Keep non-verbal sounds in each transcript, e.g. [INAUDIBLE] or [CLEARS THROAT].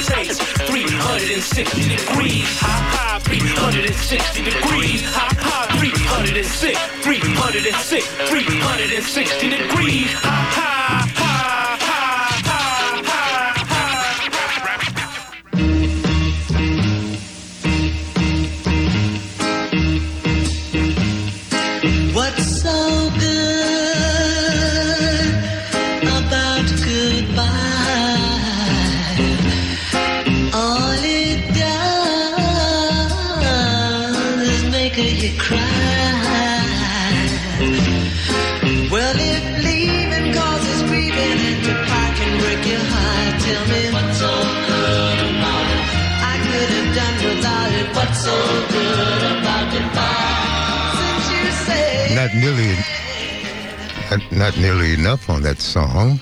rotates 360 degrees. High, high, 360 degrees. High, high, 306, 306, 360 degrees. High, high, nearly, not, not nearly enough on that song.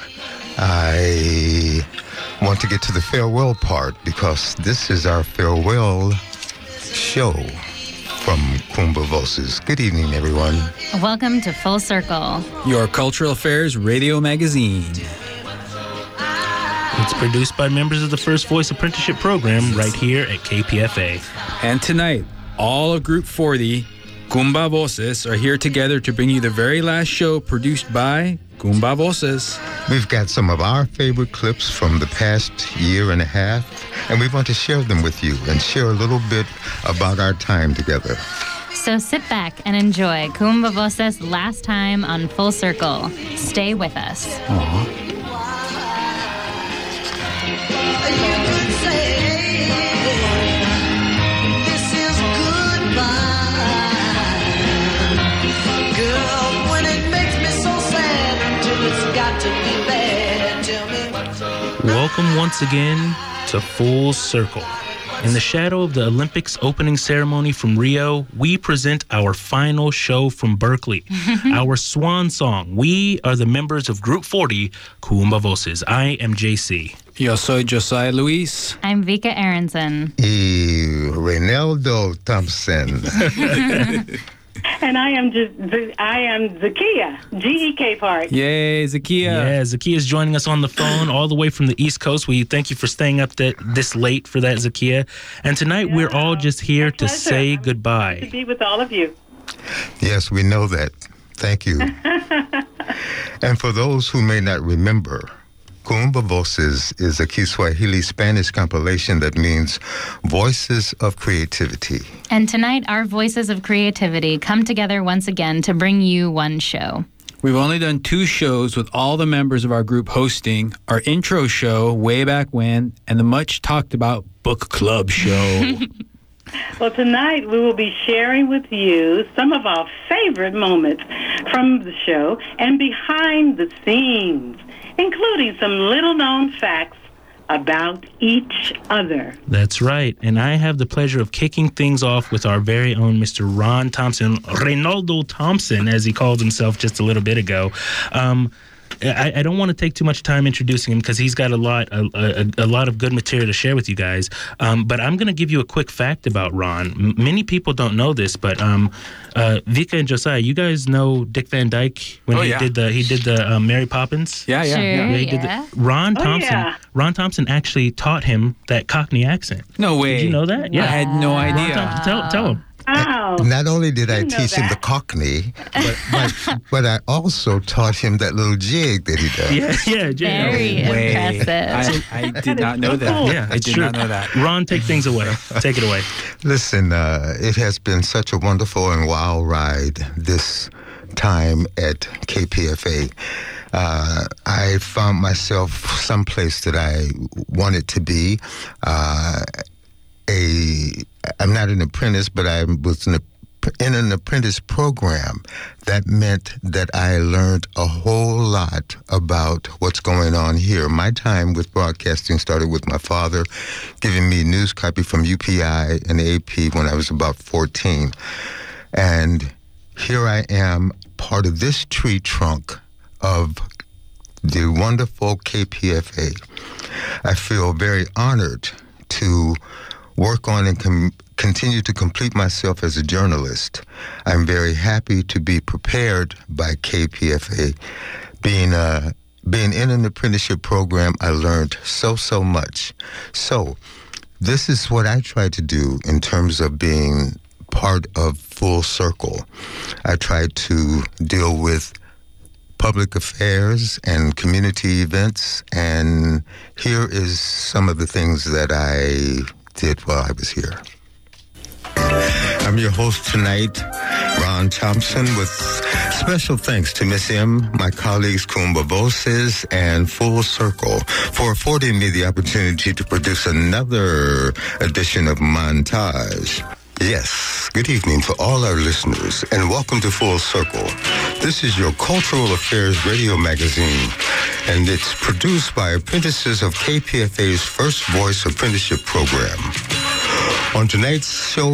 I want to get to the farewell part because this is our farewell show from Kuumba Voces. Good evening, everyone. Welcome to Full Circle. Your Cultural Affairs Radio Magazine. It's produced by members of the First Voice Apprenticeship Program right here at KPFA. And tonight, all of Group 40, Kuumba Voces, are here together to bring you the very last show produced by Kuumba Voces. We've got some of our favorite clips from the past year and a half, and we want to share them with you and share a little bit about our time together. So sit back and enjoy Kuumba Voces' last time on Full Circle. Stay with us. You once again to Full Circle. In the shadow of the Olympics opening ceremony from Rio, we present our final show from Berkeley, [LAUGHS] our swan song. We are the members of Group 40, Kuumba Voces. I am JC. Yo soy Josiah Luis. I'm Vika Aronson. Y Reynaldo Thompson. [LAUGHS] And I am just I am Zakia, G E Capehart. Yay, Zakia. Yeah, Zakia is joining us on the phone all the way from the East Coast. We thank you for staying up that, this late for that, Zakia. And tonight we're all just here to pleasure. say To goodbye. To be with all of you. yes, we know that. Thank you. [LAUGHS] and for those who may not remember, Kuumba Voces is a Kiswahili Spanish compilation that means Voices of Creativity. And tonight, our voices of creativity come together once again to bring you one show. We've only done two shows with all the members of our group hosting our intro show way back when and the much talked about book club show. [LAUGHS] Well, tonight we will be sharing with you some of our favorite moments from the show and behind the scenes, including some little known facts about each other. That's right. And I have the pleasure of kicking things off with our very own Mr. Ron Thompson, Reynaldo Thompson, as he called himself just a little bit ago. Um, I, I don't want to take too much time introducing him because he's got a lot a, a, a lot of good material to share with you guys. Um, but I'm going to give you a quick fact about Ron. M- many people don't know this, but um, uh, Vika and Josiah, you guys know Dick Van Dyke when Oh, he yeah. did the he did the um, Mary Poppins. yeah, yeah, Sure. yeah. Yeah, did Yeah. the, Ron Oh, Thompson. yeah. Ron Thompson actually taught him that Cockney accent. No way. Did you know that? Yeah, I had no Ron idea. Thompson, tell, tell him. Wow. Not only did I Didn't teach him the. Cockney, [LAUGHS] but, but, but I also taught him that little jig that he does. Yeah, yeah, yeah. Very Way. impressive. I, I did not know that. Yeah, I did true. not know that. Ron, take things away. Take it away. Listen, uh, it has been such a wonderful and wild ride this time at KPFA. Uh, I found myself someplace that I wanted to be. Uh, a, I'm not an apprentice, but I was an, in an apprentice program. That meant that I learned a whole lot about what's going on here. My time with broadcasting started with my father giving me news copy from UPI and AP when I was about 14. And here I am, part of this tree trunk of the wonderful KPFA. I feel very honored to work on and com- continue to complete myself as a journalist. I'm very happy to be prepared by KPFA, being a being in an apprenticeship program, I learned so, so much. So, this is what I try to do in terms of being part of Full Circle. I try to deal with public affairs and community events, and here is some of the things that I did while I was here. I'm your host tonight, Ron Thompson, with special thanks to Miss M, my colleagues Kuumba Voces, and Full Circle for affording me the opportunity to produce another edition of Montage. Yes, good evening to all our listeners, and welcome to Full Circle. This is your cultural affairs radio magazine, and it's produced by apprentices of KPFA's First Voice Apprenticeship Program. On tonight's show,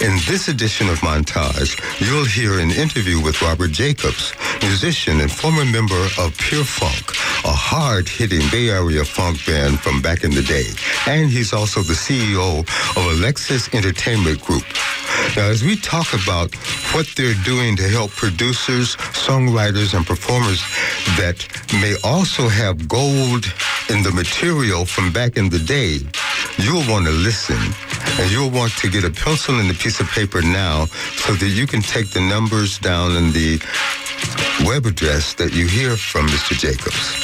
in this edition of Montage, you'll hear an interview with Robert Jacobs, musician and former member of Pure Funk, a hard-hitting Bay Area funk band from back in the day. And he's also the CEO of Alexis Entertainment Group. Now, as we talk about what they're doing to help producers, songwriters, and performers that may also have gold in the material from back in the day, you'll want to listen. And you'll want to get a pencil and a piece of paper now so that you can take the numbers down in the web address that you hear from Mr. Jacobs.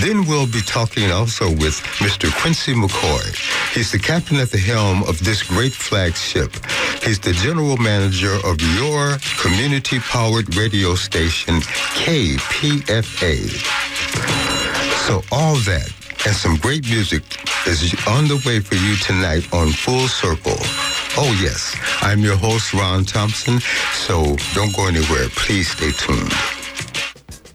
Then we'll be talking also with Mr. Quincy McCoy. He's the captain at the helm of this great flagship. He's the general manager of your community-powered radio station, KPFA. So all that and some great music is on the way for you tonight on Full Circle. Oh, yes, I'm your host, Ron Thompson, so don't go anywhere. Please stay tuned.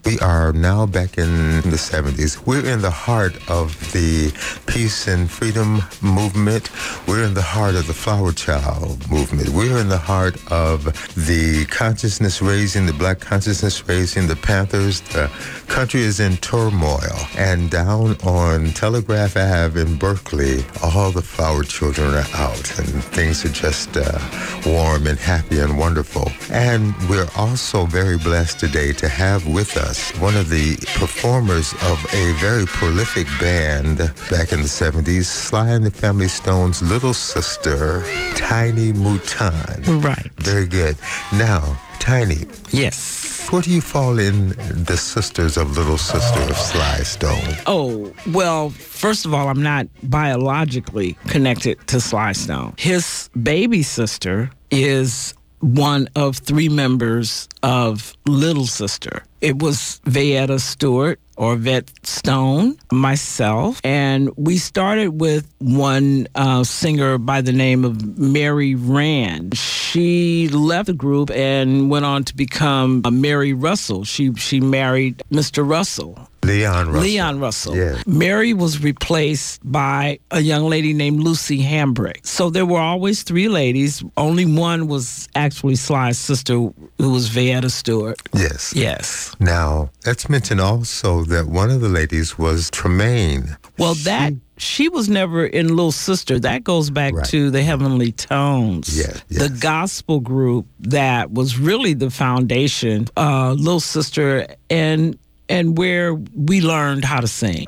We are now back in the 70s. We're in the heart of the peace and freedom movement. We're in the heart of the Flower Child movement. We're in the heart of the consciousness raising, the black consciousness raising, the Panthers. The country is in turmoil. And down on Telegraph Ave in Berkeley, all the flower children are out and things are just uh, warm and happy and wonderful. And we're also very blessed today to have with us one of the performers of a very prolific band back in the 70s, Sly and the Family Stone's little sister, Tiny Mouton. Right. Very good. Now, Tiny, Yes. where do you fall in the sisters of Little Sister of Sly Stone? Oh, well, first of all, I'm not biologically connected to Sly Stone. His baby sister is one of three members of Little Sister. It was Vaetta Stewart or Vet Stone, myself, and we started with one uh, singer by the name of Mary Rand. She left the group and went on to become uh, Mary Russell. She she married Mr. Russell. Leon Russell. Leon Russell. Yes. Mary was replaced by a young lady named Lucy Hambrick. So there were always three ladies. Only one was actually Sly's sister, who was Vaetta Stewart. Yes. Yes. Now, let's mention also that one of the ladies was Tremaine. Well, that she was never in Little Sister. That goes back Right. to the Heavenly Tones, Yes, the gospel group that was really the foundation. Uh, Little Sister and and where we learned how to sing.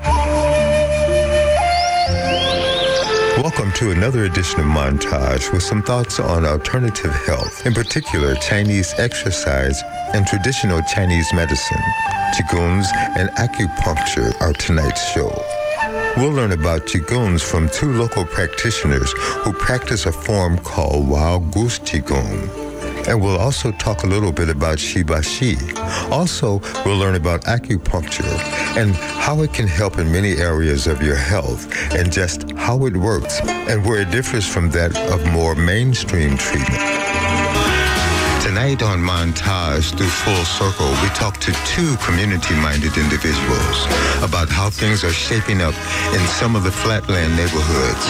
Welcome to another edition of Montage with some thoughts on alternative health, in particular Chinese exercise and traditional Chinese medicine. Qigongs and acupuncture are tonight's show. We'll learn about Qigongs from two local practitioners who practice a form called Wild Goose Qigong. And we'll also talk a little bit about Shibashi. Also, we'll learn about acupuncture and how it can help in many areas of your health and just how it works and where it differs from that of more mainstream treatment. Tonight on Montage through Full Circle, we talk to two community-minded individuals about how things are shaping up in some of the flatland neighborhoods.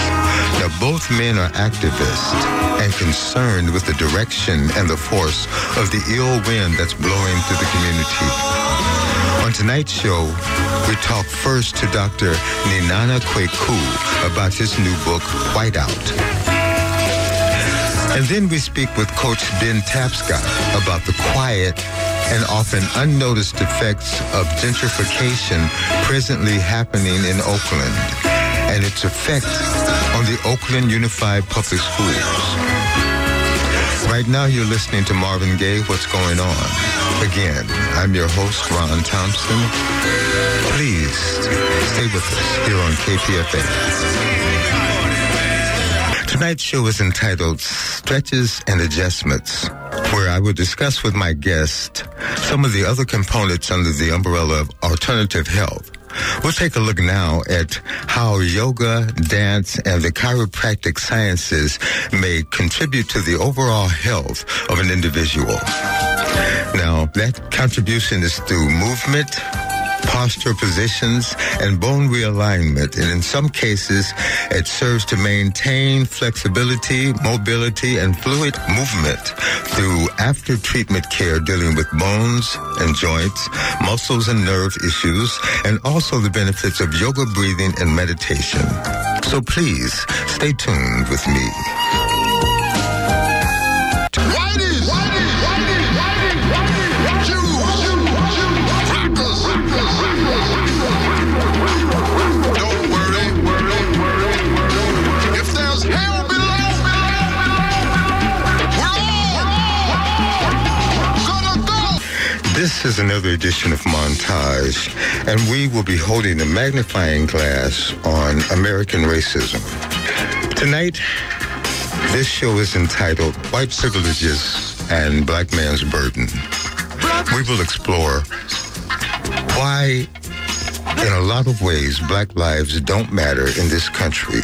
Now, both men are activists and concerned with the direction and the force of the ill wind that's blowing through the community. On tonight's show, we talk first to Dr. Ninana Kweku about his new book, Whiteout. And then we speak with Coach Ben Tapscott about the quiet and often unnoticed effects of gentrification presently happening in Oakland and its effect on the Oakland Unified Public Schools. Right now, you're listening to Marvin Gaye, What's Going On? Again, I'm your host, Ron Thompson. Please stay with us here on KPFA. Tonight's show is entitled Stretches and Adjustments, where I will discuss with my guest some of the other components under the umbrella of alternative health. We'll take a look now at how yoga, dance, and the chiropractic sciences may contribute to the overall health of an individual. Now, that contribution is through movement, posture positions, and bone realignment. And in some cases, it serves to maintain flexibility, mobility, and fluid movement through after treatment care dealing with bones and joints, muscles and nerve issues, and also the benefits of yoga breathing and meditation. So please stay tuned with me. This is another edition of Montage, and we will be holding a magnifying glass on American racism. Tonight, this show is entitled White Privileges and Black Man's Burden. We will explore why, in a lot of ways, black lives don't matter in this country,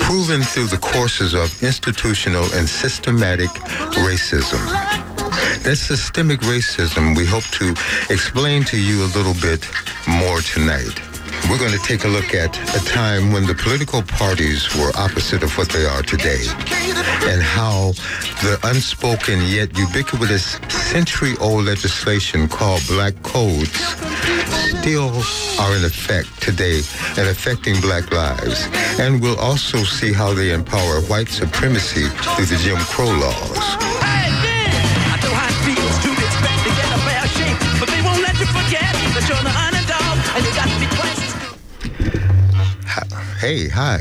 proven through the courses of institutional and systematic racism. That systemic racism we hope to explain to you a little bit more tonight. We're going to take a look at a time when the political parties were opposite of what they are today and how the unspoken yet ubiquitous century-old legislation called black codes still are in effect today and affecting black lives. And we'll also see how they empower white supremacy through the Jim Crow laws. Hey, hi.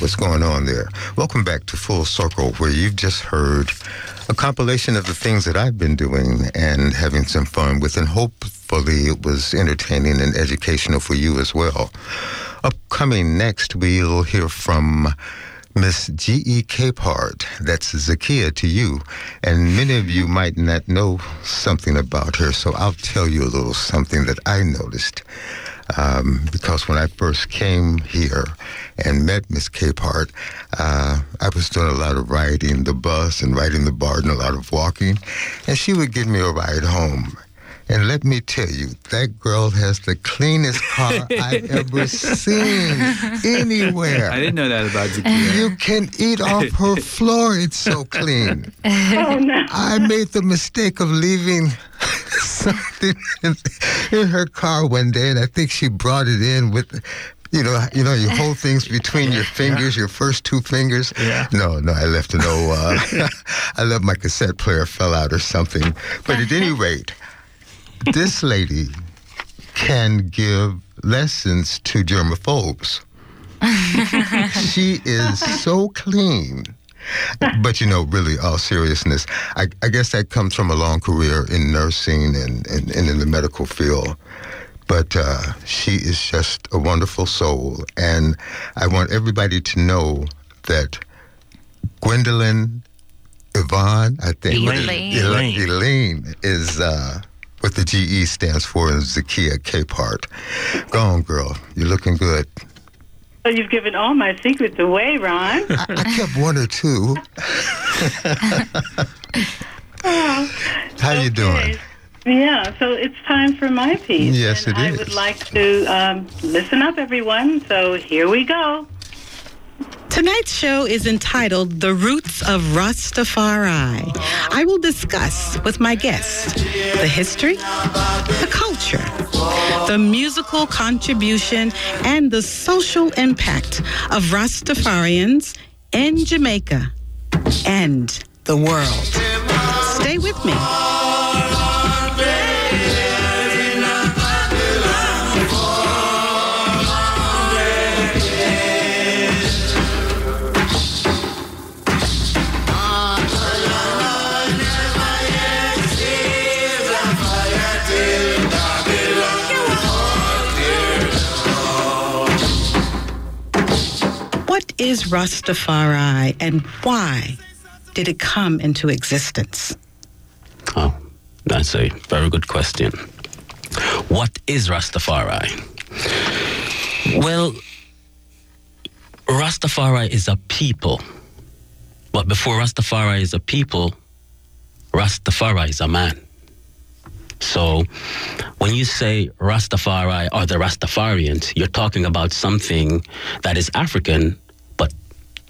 What's going on there? Welcome back to Full Circle, where you've just heard a compilation of the things that I've been doing and having some fun with, and hopefully it was entertaining and educational for you as well. Upcoming next, we'll hear from Miss G.E. Capehart. That's Zakia to you. And many of you might not know something about her, so I'll tell you a little something that I noticed. Um, because when I first came here and met Miss Capehart, uh, I was doing a lot of riding the bus and riding the bar and a lot of walking, and she would give me a ride home. And let me tell you, that girl has the cleanest car [LAUGHS] I've ever seen anywhere. I didn't know that about Zakia. You can eat off her floor. It's so clean. Oh, no. I made the mistake of leaving [LAUGHS] something in, in her car one day, and I think she brought it in with. You know, you know, you hold things between your fingers, your first two fingers. Yeah. No, no, I left no. Uh, [LAUGHS] I left my cassette player fell out or something. But at any rate, this lady can give lessons to germaphobes. [LAUGHS] she is so clean. But you know, really, all seriousness, I, I guess that comes from a long career in nursing and, and, and in the medical field. But uh, she is just a wonderful soul. And I want everybody to know that Gwendolyn Yvonne, I think. Elaine. Elaine. Elaine is uh, what the GE stands for in Zakia Capehart. Go on, girl. You're looking good. So you've given all my secrets away, Ron. I, I kept one or two. [LAUGHS] How you doing? Yeah, so it's time for my piece. Yes, and it I is. would like to um, listen up, everyone. So here we go. Tonight's show is entitled The Roots of Rastafari. I will discuss with my guests the history, the culture, the musical contribution, and the social impact of Rastafarians in Jamaica and the world. Stay with me. Is Rastafari and why did it come into existence? Oh, that's a very good question. What is Rastafari? Well, Rastafari is a people. But before Rastafari is a people, Rastafari is a man. So when you say Rastafari or the Rastafarians, you're talking about something that is African,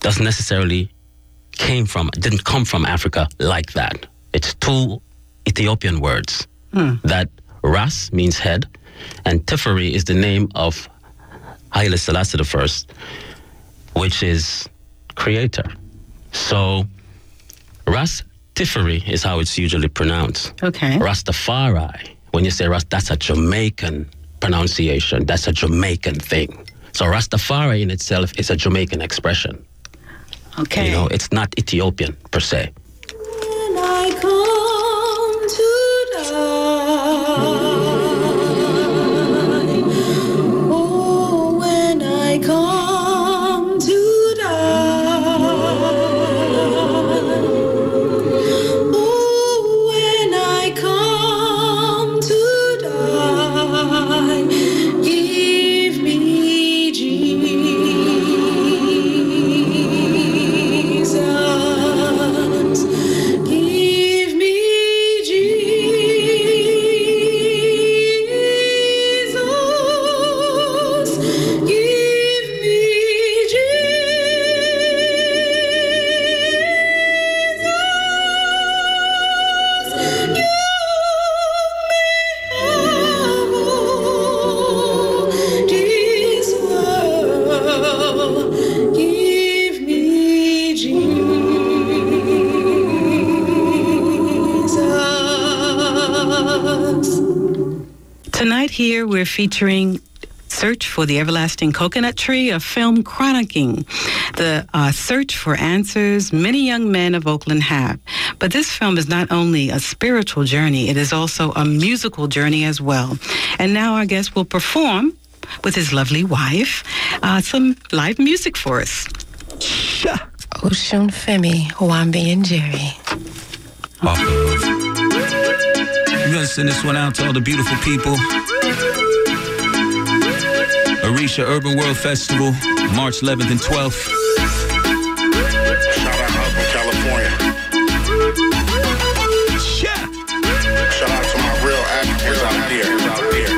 doesn't necessarily came from didn't come from Africa like that. It's two Ethiopian words. Hmm. That Ras means head, and Tiferi is the name of Haile Selassie I, which is creator. So Ras Tiferi is how it's usually pronounced. Okay. Rastafari. When you say ras, that's a Jamaican pronunciation. That's a Jamaican thing. So Rastafari in itself is a Jamaican expression. Okay. You know, it's not Ethiopian per se. Featuring Search for the Everlasting Coconut Tree, a film chronicling the uh, search for answers many young men of Oakland have. But this film is not only a spiritual journey, it is also a musical journey as well. And now our guest will perform with his lovely wife uh, some live music for us. [LAUGHS] Ocean Femi, Wambi and Jerry. I'm gonna send this one out to all the beautiful people. Arisha Urban World Festival, March 11th and 12th. Shout out out from California. Shout out to my real Africans out there. Out there.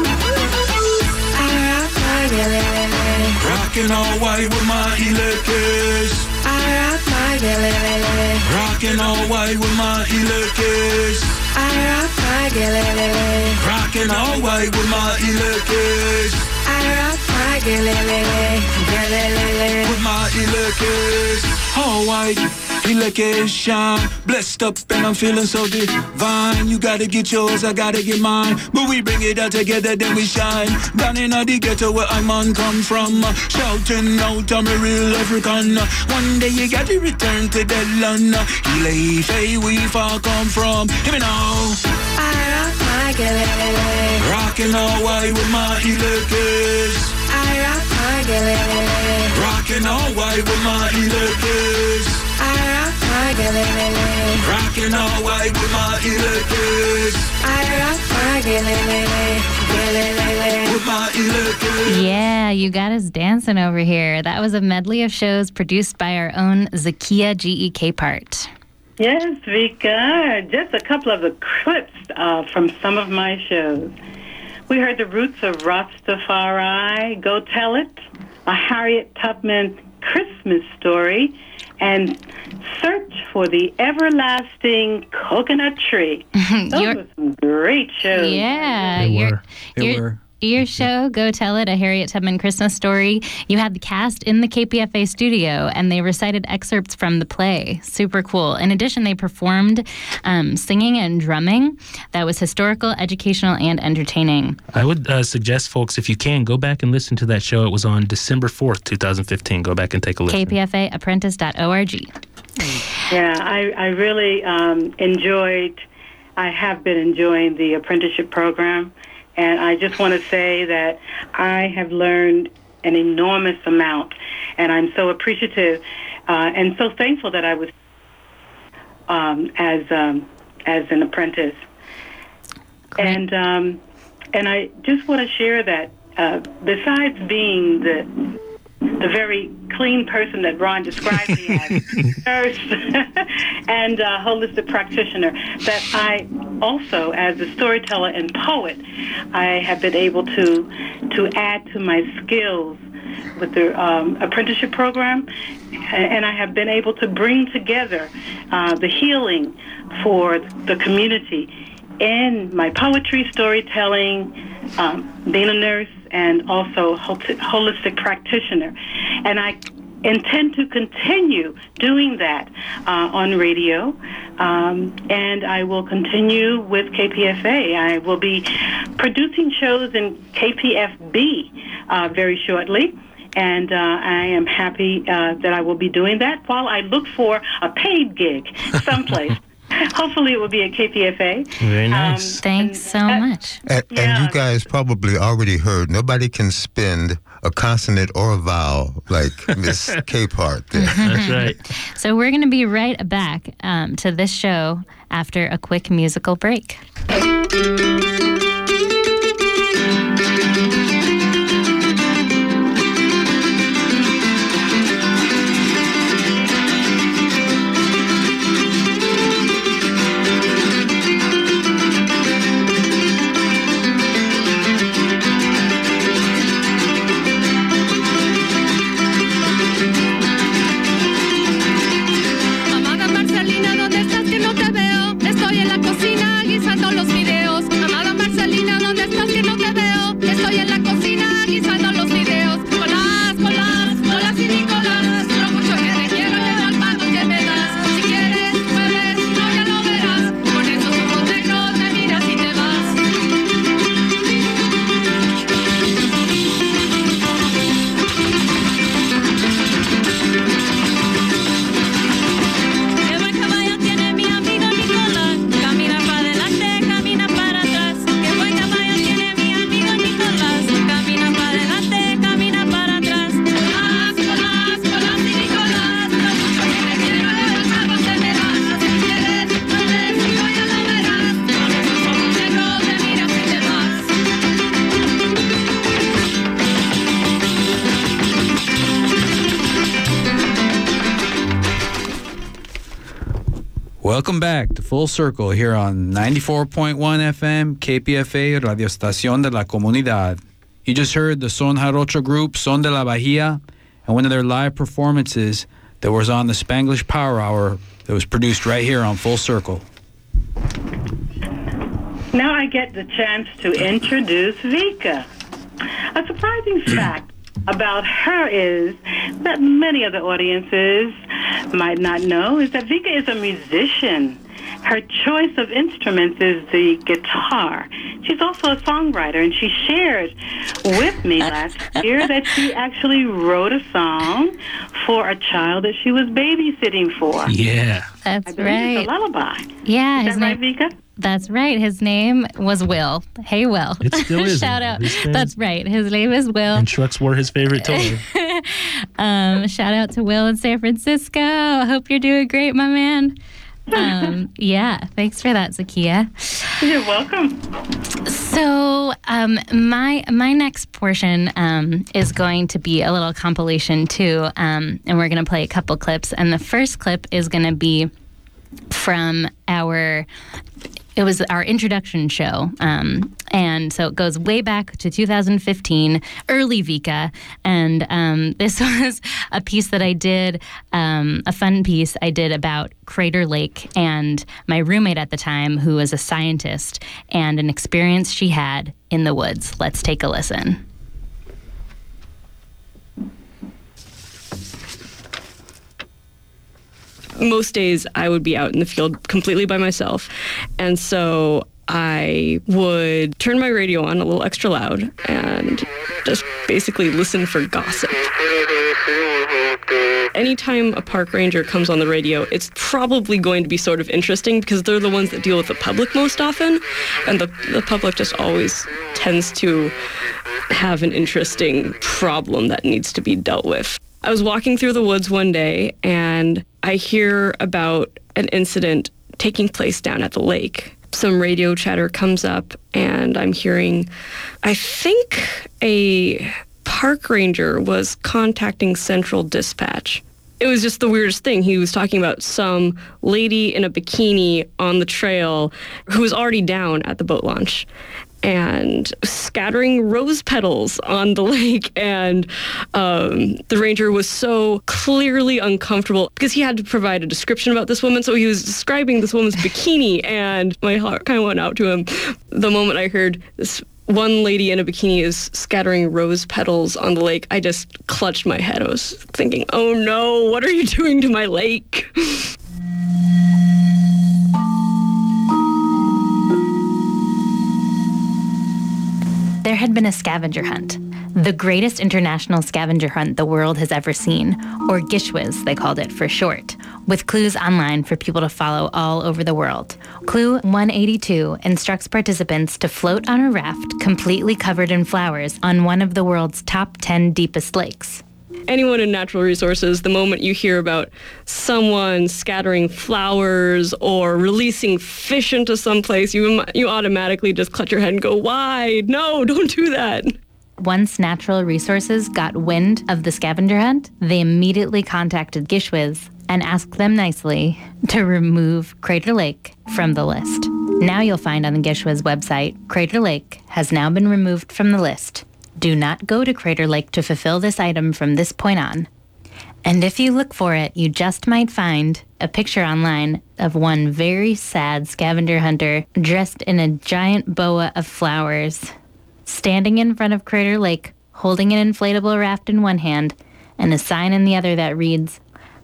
Rockin' all white with my. Rockin' all white with my electors. Rockin' all white with my electors. With my electors. All white. Electrication, blessed up and I'm feeling so divine. You gotta get yours, I gotta get mine. But we bring it all together, then we shine. Down in the ghetto where I'm on come from. Shouting out, I'm a real African. One day you gotta return to the land. Ife, we far come from. Hear me now. I get away Rockin' all white with my electors. Rockin' all white with my electors. Rockin' all white with my electors. With my electors. Yeah, you got us dancing over here. That was a medley of shows produced by our own Zakia GE Capehart. Yes, Vika. Just a couple of the clips uh, from some of my shows. We heard the roots of Rastafari, Go Tell It, a Harriet Tubman Christmas story, and Search for the Everlasting Coconut Tree. [LAUGHS] Those were some great shows. Yeah, They you're, were. They you're, were. Your show, Go Tell It, a Harriet Tubman Christmas story, you had the cast in the KPFA studio and they recited excerpts from the play. Super cool. In addition, they performed um, singing and drumming that was historical, educational, and entertaining. I would uh, suggest, folks, if you can, go back and listen to that show. It was on December 4th, 2015. Go back and take a listen. KPFAapprentice.org. Yeah, I, I really um, enjoyed, I have been enjoying the apprenticeship program. And I just want to say that I have learned an enormous amount. And I'm so appreciative uh, and so thankful that I was um, as, um, as an apprentice. And, um, and I just want to share that uh, besides being the the very clean person that Ron described me as, [LAUGHS] nurse [LAUGHS] and uh, holistic practitioner, that I also, as a storyteller and poet, I have been able to to add to my skills with the um, apprenticeship program, and I have been able to bring together uh, the healing for the community in my poetry, storytelling, um, being a nurse, and also holistic practitioner. And I intend to continue doing that uh, on radio, um, and I will continue with KPFA. I will be producing shows in KPFB uh, very shortly. And uh, I am happy uh, that I will be doing that while I look for a paid gig someplace. [LAUGHS] [LAUGHS] Hopefully, it will be at KPFA. Very nice. Thanks so much. And, and you guys probably already heard nobody can spend a consonant or a vowel like [LAUGHS] Miss Capehart there. That's [LAUGHS] right. So we're going to be right back um, to this show after a quick musical break. Welcome back to Full Circle here on 94.1 FM KPFA Radio Estación de la Comunidad. You just heard the Son Jarocho group Son de la Bahia and one of their live performances that was on the Spanglish Power Hour that was produced right here on Full Circle. Now I get the chance to introduce Vika. A surprising [CLEARS THROAT] fact about her is that many of the audiences might not know is that Vika is a musician. Her choice of instruments is the guitar. She's also a songwriter, and she shared with me uh, last year [LAUGHS] that she actually wrote a song for a child that she was babysitting for. Yeah. That's I believe it's right. a lullaby. Yeah, Is his that right, name. Vika? That's right. His name was Will. Hey, Will. It still [LAUGHS] is Shout out. That's right. His name is Will. And trucks were his favorite [LAUGHS] toy. Um, shout out to Will in San Francisco. I hope you're doing great, my man. Um, [LAUGHS] yeah, thanks for that, Zakia. You're welcome. So, um, my my next portion um, is going to be a little compilation too, um, and we're going to play a couple clips. And the first clip is going to be from our it was our introduction show. Um, and so it goes way back to 2015, early Vika. And um, [LAUGHS] this was a piece that I did, um, a fun piece I did about Crater Lake and my roommate at the time, who was a scientist, and an experience she had in the woods. Let's take a listen. Most days I would be out in the field completely by myself. And so I would turn my radio on a little extra loud and just basically listen for gossip. Anytime a park ranger comes on the radio, it's probably going to be sort of interesting because they're the ones that deal with the public most often. And the, the public just always tends to have an interesting problem that needs to be dealt with. I was walking through the woods one day and I hear about an incident taking place down at the lake. Some radio chatter comes up and I'm hearing, I think a park ranger was contacting Central Dispatch. It was just the weirdest thing. He was talking about some lady in a bikini on the trail who was already down at the boat launch and scattering rose petals on the [LAUGHS] lake. And um, the ranger was so clearly uncomfortable because he had to provide a description about this woman. So he was describing this woman's [LAUGHS] bikini, and my heart kind of went out to him the moment I heard this. One lady in a bikini is scattering rose petals on the lake. I just clutched my head. I was thinking, oh no, what are you doing to my lake? [LAUGHS] There had been a scavenger hunt, the greatest international scavenger hunt the world has ever seen, or GISHWHES, they called it for short, with clues online for people to follow all over the world. Clue 182 instructs participants to float on a raft completely covered in flowers on one of the world's top 10 deepest lakes. Anyone in natural resources, the moment you hear about someone scattering flowers or releasing fish into some place, you you automatically just clutch your head and go, "Why? No, [LAUGHS] don't do that." Once Natural Resources got wind of the scavenger hunt, they immediately contacted GISHWHES and asked them nicely to remove Crater Lake from the list. Now you'll find on the GISHWHES website, Crater Lake has now been removed from the list. Do not go to Crater Lake to fulfill this item from this point on. And if you look for it, you just might find a picture online of one very sad scavenger hunter dressed in a giant boa of flowers, standing in front of Crater Lake, holding an inflatable raft in one hand and a sign in the other that reads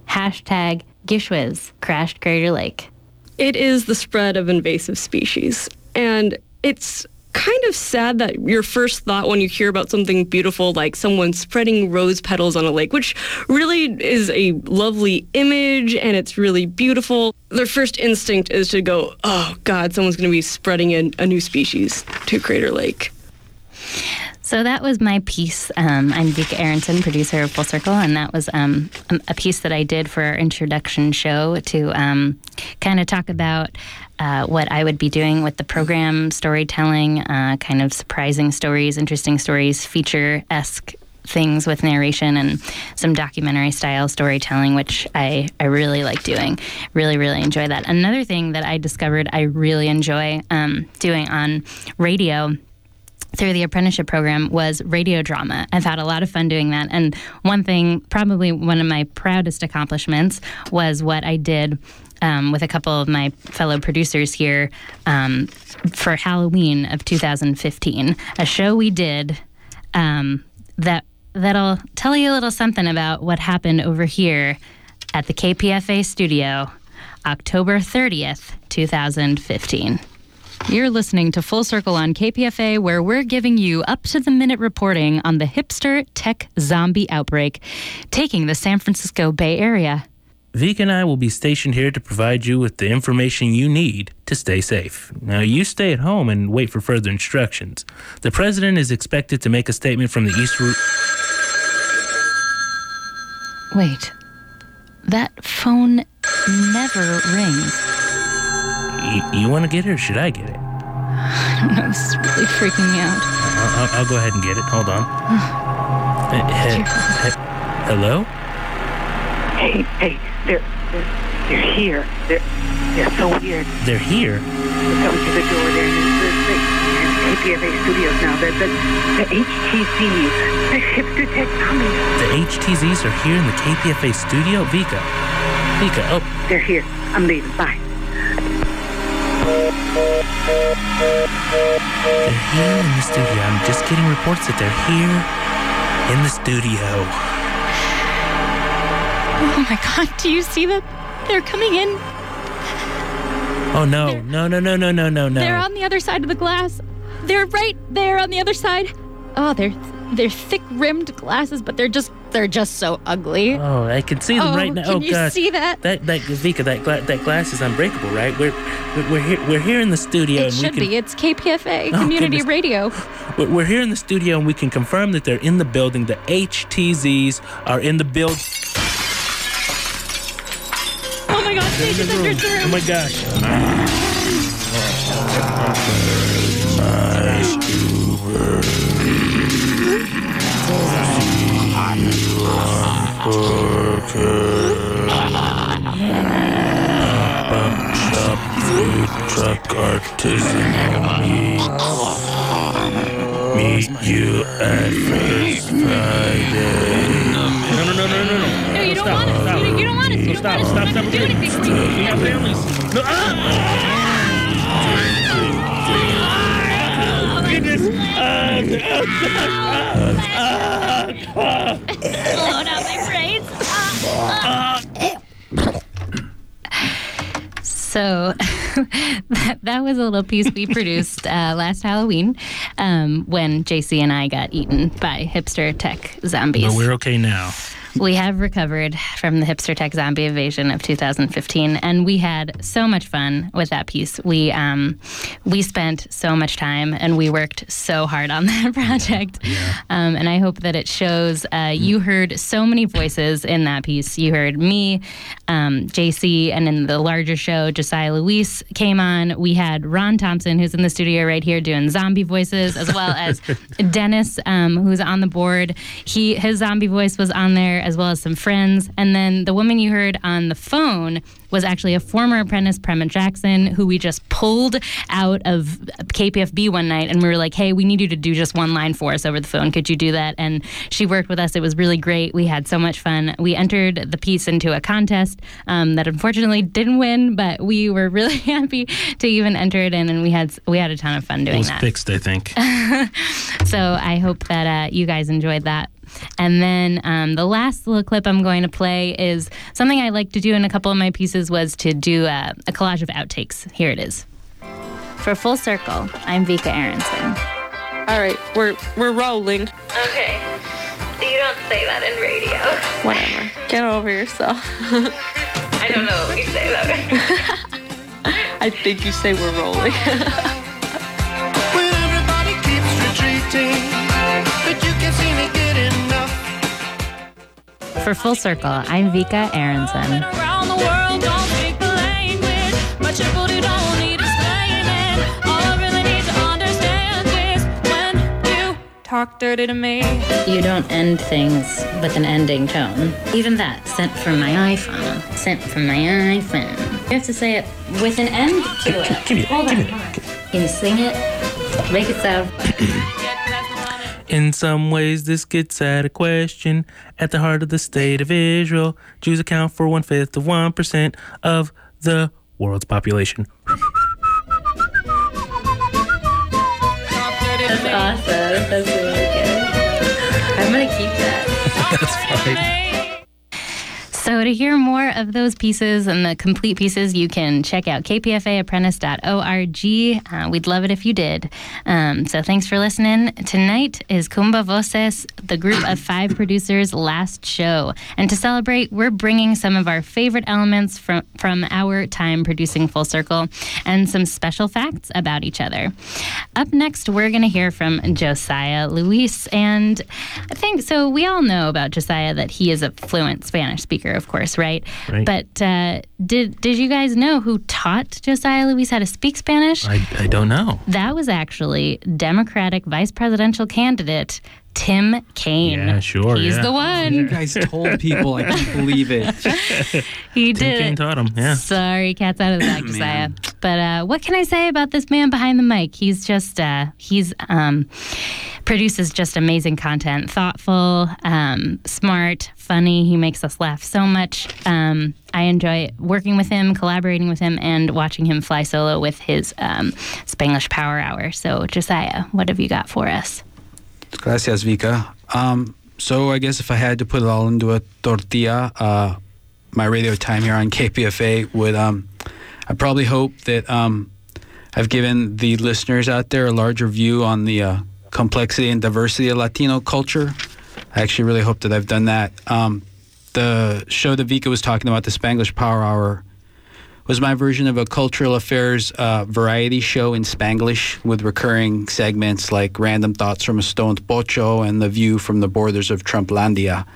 hashtag GISHWHES crashed Crater Lake. It is the spread of invasive species, and it's kind of sad that your first thought when you hear about something beautiful like someone spreading rose petals on a lake, which really is a lovely image and it's really beautiful, their first instinct is to go, oh God, someone's going to be spreading in a new species to Crater Lake. So that was my piece. Um, I'm Vika Aronson, producer of Full Circle, and that was um, a- a piece that I did for our introduction show to um, kind of talk about uh, what I would be doing with the program, storytelling, uh, kind of surprising stories, interesting stories, feature esque things with narration and some documentary style storytelling, which I, I really like doing. Really, really enjoy that. Another thing that I discovered I really enjoy um, doing on radio through the apprenticeship program was radio drama. I've had a lot of fun doing that. And one thing, probably one of my proudest accomplishments, was what I did um, with a couple of my fellow producers here um, for Halloween of 2015. A show we did um, that that'll tell you a little something about what happened over here at the KPFA studio, October 30th, 2015. You're listening to Full Circle on KPFA, where we're giving you up to the minute reporting on the hipster tech zombie outbreak taking the San Francisco Bay Area. Vika and I will be stationed here to provide you with the information you need to stay safe. Now, you stay at home and wait for further instructions. The president is expected to make a statement from the East Route. Wait, that phone never rings. You, you want to get it or should I get it? I don't know, this is really freaking me out. I'll, I'll, I'll go ahead and get it. Hold on. Eh, he- he- hello? Hey, hey, there, They're here. They're they're so weird. They're here. They're coming to the door. They're in the, KPFA studios now. The the, the HTCs, the hipster tech zombies. The HTZs are here in the KPFA studio. Vika. Vika, oh. They're here. I'm leaving. Bye. They're here in the studio. I'm just getting reports that they're here in the studio. Oh my God! Do you see them? They're coming in. Oh no, no, no, no, no, no, no, no. They're on the other side of the glass. They're right there on the other side. Oh, they're they're thick rimmed glasses, but they're just they're just so ugly. Oh, I can see them Oh, right now. Oh, can oh you gosh. see that? That that Vika, that gla- that glass is unbreakable, right? We're we're we're here, we're here in the studio It and should we can be. It's KPFA Oh, Community goodness. Radio. we're, we're here in the studio and we can confirm that they're in the building. The HTZs are in the build. Oh my God! They just entered the Oh my gosh. Truck artisan meet, you at First Friday. No, no, no, no, no, no. No, you don't want us. Stop. You, you don't want us. You don't Stop, want us. stop, We're stop. gonna do. We have families. No, ah! Goodness. Blown out my brains. So [LAUGHS] that, that was a little piece we produced uh, last Halloween um, when JC and I got eaten by hipster tech zombies. But we're okay now. We have recovered from the hipster tech zombie invasion of 2015, and we had so much fun with that piece. We um, we spent so much time, and we worked so hard on [LAUGHS] that project. Um, and I hope that it shows. Uh, you heard so many voices in that piece. You heard me, um, JC, and in the larger show, Josiah Luis came on. We had Ron Thompson, who's in the studio right here doing zombie voices, as well as [LAUGHS] Dennis, um, who's on the board. He his zombie voice was on there, as well as some friends. And then the woman you heard on the phone was actually a former apprentice, Prema Jackson, who we just pulled out of KPFB one night, and we were like, "Hey, we need you to do just one line for us over the phone. Could you do that?" And she worked with us. It was really great. We had so much fun. We entered the piece into a contest um, that unfortunately didn't win, but we were really [LAUGHS] happy to even enter it in, and we had we had a ton of fun It doing was that. fixed, I think. [LAUGHS] so I hope that uh, you guys enjoyed that. And then um, the last little clip I'm going to play is something I like to do in a couple of my pieces was to do uh, a collage of outtakes. Here it is. For Full Circle, I'm Vika Aronson. All right, we're we're rolling. Okay. You don't say that in radio. Whatever. Get over yourself. [LAUGHS] I don't know what you say though. [LAUGHS] I think you say we're rolling. When everybody keeps retreating, For Full Circle, I'm Vika Aronson. Around the world, don't speak the language, but your booty don't need explaining. All I really need to understand is when you talk dirty to me. You don't end things with an ending tone. Even that, sent from my iPhone. Sent from my iPhone. You have to say it with an end to it. give me- Hold give on. me- Can you sing it? Make it sound. [CLEARS THROAT] In some ways, this gets at a question. At the heart of the state of Israel, Jews account for one fifth of 1% of the world's population. That's awesome. That's really good. I'm gonna keep that. [LAUGHS] That's fine. So to hear more of those pieces and the complete pieces, you can check out kpfaapprentice.org. Uh, we'd love it if you did. Um, so thanks for listening. Tonight is Kuumba Voces, the group of five producers' last show. And to celebrate, we're bringing some of our favorite elements from, from our time producing Full Circle and some special facts about each other. Up next, we're going to hear from Josiah Luis. And I think so. We all know about Josiah that he is a fluent Spanish speaker, of course, right? Right. But uh, did did you guys know who taught Josiah Luis how to speak Spanish? I, I don't know. That was actually Democratic vice presidential candidate Tim Kaine. Yeah, sure. He's yeah. the one. You guys told people. I can't believe it. [LAUGHS] He Tim did. Kaine it. taught him. Yeah. Sorry, cat's out of the bag, [CLEARS THROAT] Josiah. But uh, what can I say about this man behind the mic? He's just uh, he's um, produces just amazing content, thoughtful, um, smart, funny. He makes us laugh so much. Um, I enjoy working with him, collaborating with him, and watching him fly solo with his um, Spanglish Power Hour. So, Josiah, what have you got for us? Gracias, Vika. Um, so I guess if I had to put it all into a tortilla, uh, my radio time here on KPFA would, um, I probably hope that um, I've given the listeners out there a larger view on the uh, complexity and diversity of Latino culture. I actually really hope that I've done that. Um, the show that Vika was talking about, the Spanglish Power Hour, was my version of a cultural affairs uh, variety show in Spanglish with recurring segments like Random Thoughts from a Stoned Pocho and The View from the Borders of Trumplandia,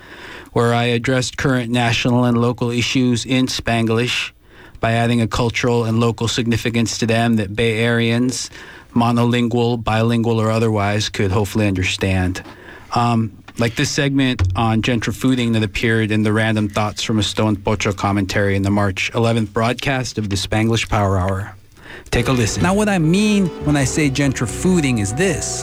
where I addressed current national and local issues in Spanglish by adding a cultural and local significance to them that Bay Areans, monolingual, bilingual, or otherwise, could hopefully understand. Um, like this segment on gentrifuding that appeared in the Random Thoughts from a Stone Pocho commentary in the March 11th broadcast of the Spanglish Power Hour. Take a listen. Now, what I mean when I say gentrifuding is this.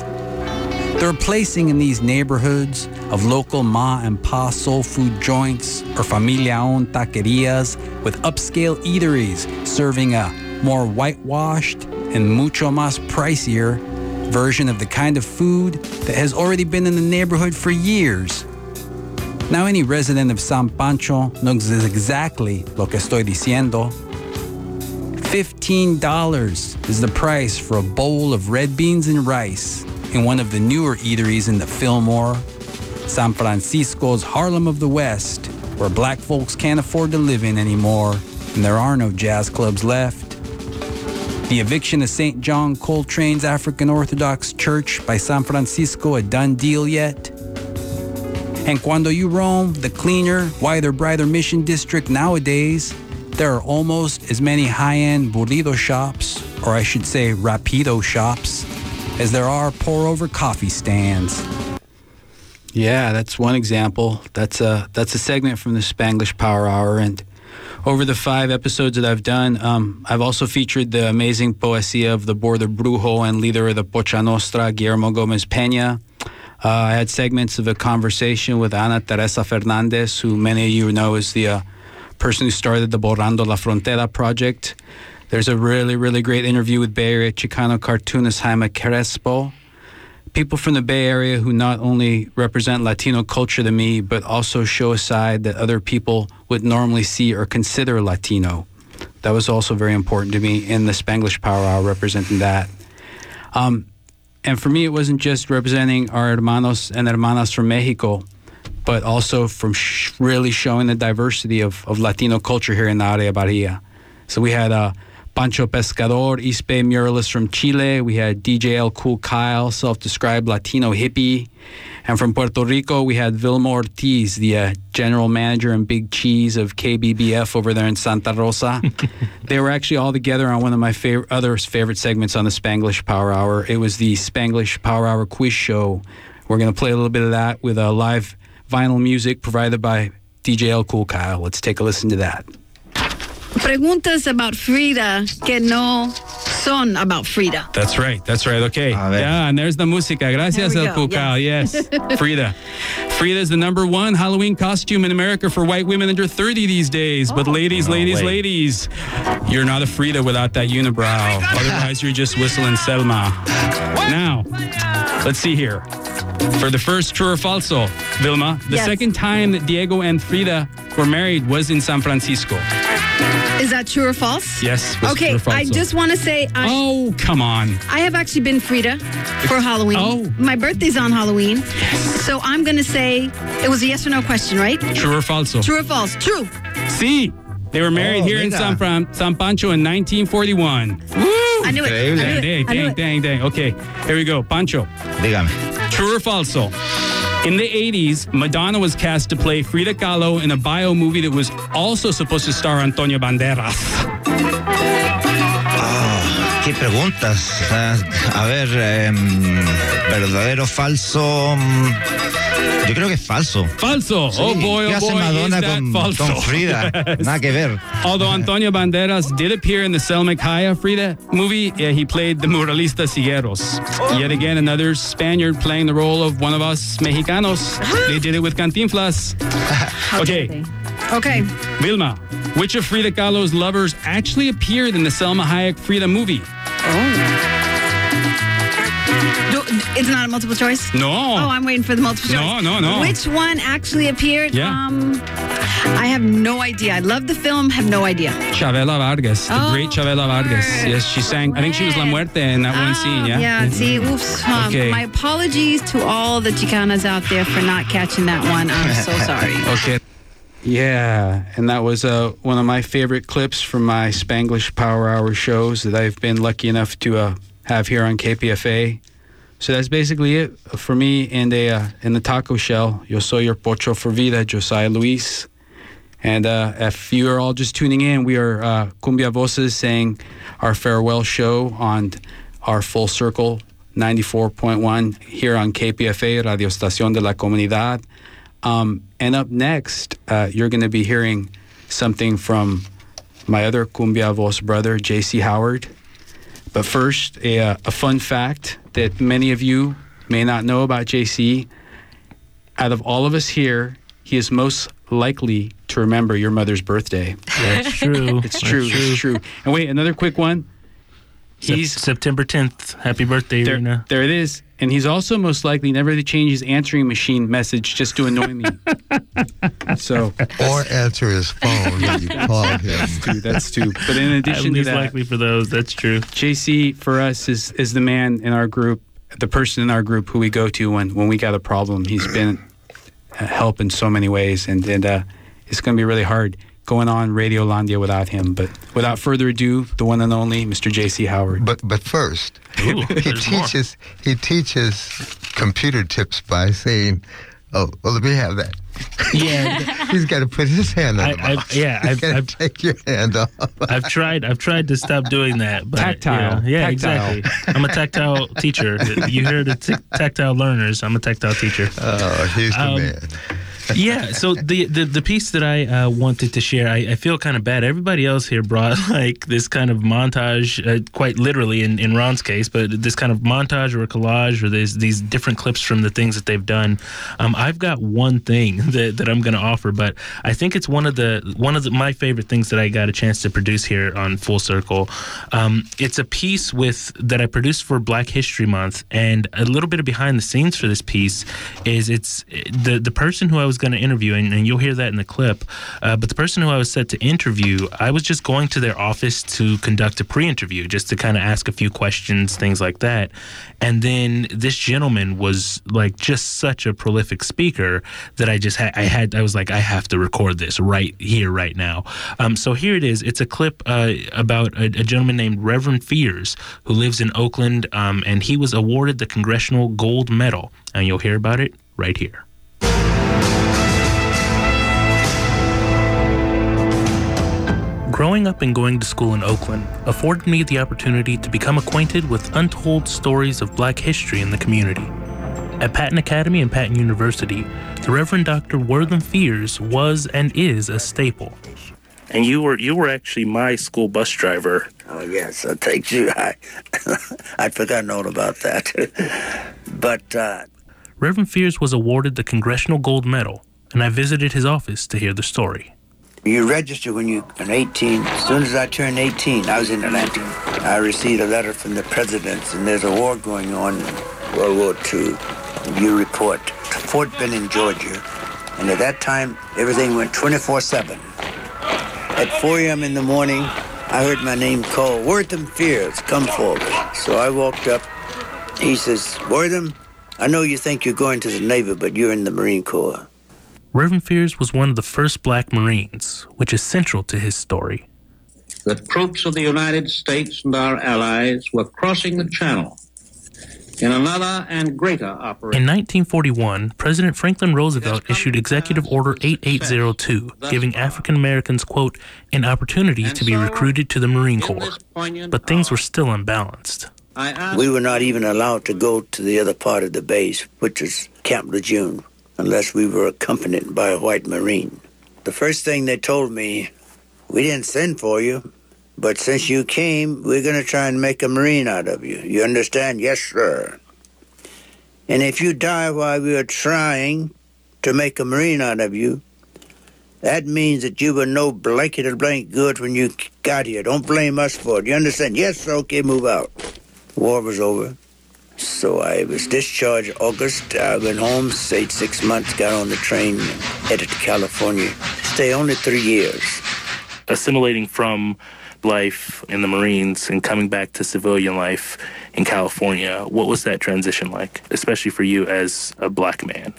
The replacing in these neighborhoods of local ma and pa soul food joints or familia owned taquerias with upscale eateries serving a more whitewashed and mucho más pricier version of the kind of food that has already been in the neighborhood for years. Now, any resident of San Pancho knows exactly lo que estoy diciendo. $15 is the price for a bowl of red beans and rice in one of the newer eateries in the Fillmore, San Francisco's Harlem of the West, where black folks can't afford to live in anymore and there are no jazz clubs left. The eviction of St. John Coltrane's African Orthodox Church by San Francisco a done deal yet? And cuando you roam the cleaner, wider, brighter Mission District nowadays, there are almost as many high-end burrito shops, or I should say rapido shops, as there are pour-over coffee stands. Yeah, that's one example. That's a that's a segment from the Spanglish Power Hour, and over the five episodes that I've done, um, I've also featured the amazing poesia of the border brujo and leader of the Pocha Nostra, Guillermo Gomez Peña. Uh, I had segments of a conversation with Ana Teresa Fernandez, who many of you know is the uh, person who started the Borrando la Frontera project. There's a really, really great interview with Bay Area Chicano cartoonist Jaime Crespo. People from the Bay Area who not only represent Latino culture to me, but also show a side that other people would normally see or consider Latino. That was also very important to me in the Spanglish Power Hour, representing that. Um, and for me, it wasn't just representing our hermanos and hermanas from Mexico, but also from sh- really showing the diversity of, of Latino culture here in the Área Bahia. So we had uh, Pancho Pescador, Bay muralist from Chile. We had DJ El Cool Kyle, self-described Latino hippie. And from Puerto Rico, we had Vilma Ortiz, the uh, general manager and big cheese of KBBF over there in Santa Rosa. [LAUGHS] they were actually all together on one of my favorite, other favorite segments on the Spanglish Power Hour. It was the Spanglish Power Hour quiz show. We're going to play a little bit of that with uh, live vinyl music provided by DJ El Cool Kyle. Let's take a listen to that. Preguntas about Frida que no son about Frida. That's right. That's right. Okay. Yeah, and there's the música. Gracias, There we El go, Cucal. Yes. [LAUGHS] Frida. Frida is the number one Halloween costume in America for white women under 30 these days. But oh. ladies, No ladies, way. ladies, you're not a Frida without that unibrow. Otherwise, you're just whistling Selma. Now, let's see here. For the first true or falso, Vilma, the Yes. second time that Diego and Frida were married was in San Francisco. Is that true or false? Yes. Okay, true or I falso? just want to say I, Oh, come on. I have actually been Frida for Halloween. Oh. My birthday's on Halloween. So I'm going to say it was a yes or no question, right? True or false? True or false? True. See, they were married Oh, here in mira. San, Fran- San Pancho in 1941. I knew it. I knew Dang, it. dang, I knew dang, it. dang, dang. Okay, here we go. Pancho. Dígame. True or falso? In the 80s, Madonna was cast to play Frida Kahlo in a bio movie that was also supposed to star Antonio Banderas. qué preguntas. Ah, a ver, verdadero, falso. mm, Yo creo que es falso. Falso. Oh, sí, Oh boy, ¿qué oh hace boy, Madonna is that con, falso? con [LAUGHS] Frida? Yes. Nada que ver. Although Antonio Banderas did appear in the Salma Hayek Frida movie, yeah, he played the Muralista Siqueiros. Yet again, another Spaniard playing the role of one of us Mexicanos. They did it with Cantinflas. [LAUGHS] okay, Okay. Vilma, which of Frida Kahlo's lovers actually appeared in the Salma Hayek Frida movie? Do, it's not a multiple choice? No. Oh, I'm waiting for the multiple choice. No, no, no. Which one actually appeared? Yeah. Um, I have no idea. I love the film, have no idea. Chavela Vargas, the Oh, great Chavela Vargas. Yes, she sang. I think she was La Muerte in that one scene. Yeah. Yeah, see, oops. Um, Okay. My apologies to all the Chicanas out there for not catching that one. I'm so [LAUGHS] sorry. Okay. Yeah, and that was uh, one of my favorite clips from my Spanglish Power Hour shows that I've been lucky enough to uh, have here on KPFA. So that's basically it for me in the uh, in the taco shell. Yo soy your pocho for vida, Josiah Luis. And uh, if you are all just tuning in, we are uh, Kuumba Voces saying our farewell show on our Full Circle 94.1 here on KPFA, Radio Estación de la Comunidad. Um, and up next, uh, you're going to be hearing something from my other Cumbia Voz brother, JC Howard. But first, a, uh, a fun fact that many of you may not know about JC. Out of all of us here, he is most likely to remember your mother's birthday. That's [LAUGHS] true. It's true. That's It's true. And wait, another quick one. Sep- He's September 10th. Happy birthday, there, Rena. there it is. And he's also most likely never to change his answering machine message just to annoy me. [LAUGHS] so Or answer his phone when you call him. that's two. That's two. But in addition At to least that, likely for those. That's true. JC for us is is the man in our group, the person in our group who we go to when when we got a problem. He's been a help in so many ways, and and uh, it's going to be really hard going on Radio Landia without him. But without further ado, the one and only Mr. JC Howard. But but first, Ooh, he there's more. teaches he teaches computer tips by saying, "Oh, well, let me have that." Yeah. [LAUGHS] He's got to put his hand on I- the I've- mouse. yeah, He's I've- gotta I've- take your hand off. I've tried. I've tried to stop doing that, but Tactile. Yeah, yeah Tactile. exactly. I'm a tactile teacher. You hear the t- tactile learners. I'm a tactile teacher. Oh, he's the Um, man. Yeah. [LAUGHS] So the, the the piece that I uh, wanted to share, I, I feel kind of bad. Everybody else here brought [LAUGHS] like this kind of montage, uh, quite literally in, in Ron's case, but this kind of montage or a collage or these these different clips from the things that they've done. Um, I've got one thing [LAUGHS] that, that I'm going to offer, but I think it's one of the one of the, my favorite things that I got a chance to produce here on Full Circle. Um, it's a piece with that I produced for Black History Month, and a little bit of behind the scenes for this piece is it's the the person who I was going to interview, and, and you'll hear that in the clip. Uh, but the person who I was set to interview, I was just going to their office to conduct a pre-interview, just to kind of ask a few questions, things like that. And then this gentleman was like just such a prolific speaker that I just had, I had, I was like, I have to record this right here, right now. Um, so here it is. It's a clip uh, about a, a gentleman named Reverend Fears who lives in Oakland, um, and he was awarded the Congressional Gold Medal. And you'll hear about it right here. Growing up and going to school in Oakland afforded me the opportunity to become acquainted with untold stories of black history in the community. At Patten Academy and Patten University, the Reverend Dr. Wortham Fears was and is a staple. And you were you were actually my school bus driver. Oh yes, I take you. [LAUGHS] I [LAUGHS] I'd forgotten all about that. [LAUGHS] but uh, Reverend Fears was awarded the Congressional Gold Medal, and I visited his office to hear the story. You register when you are 18. As soon as I turned 18, I was in Atlanta. I received a letter from the president, and there's a war going on, World War II. You report to Fort Benning, Georgia, and at that time everything went 24/7. At 4 a.m. in the morning, I heard my name called. Wortham Fears, come forward. So I walked up. He says, Wortham, I know you think you're going to the Navy, but you're in the Marine Corps. Reverend Fears was one of the first black Marines, which is central to his story. The troops of the United States and our allies were crossing the channel in another and greater operation. In 1941, President Franklin Roosevelt issued Executive Order 8802, giving African Americans, quote, an opportunity to be recruited to the Marine Corps. But things were still unbalanced. We were not even allowed to go to the other part of the base, which is Camp Lejeune, unless we were accompanied by a white Marine. The first thing they told me, we didn't send for you, but since you came, we're going to try and make a Marine out of you. You understand? Yes, sir. And if you die while we are trying to make a Marine out of you, that means that you were no blanket or blank good when you got here. Don't blame us for it. You understand? Yes, sir. Okay, move out. War was over. So I was discharged August. I went home, stayed six months, got on the train, headed to California. Stay only three years. Assimilating from life in the Marines and coming back to civilian life in California, what was that transition like, especially for you as a black man?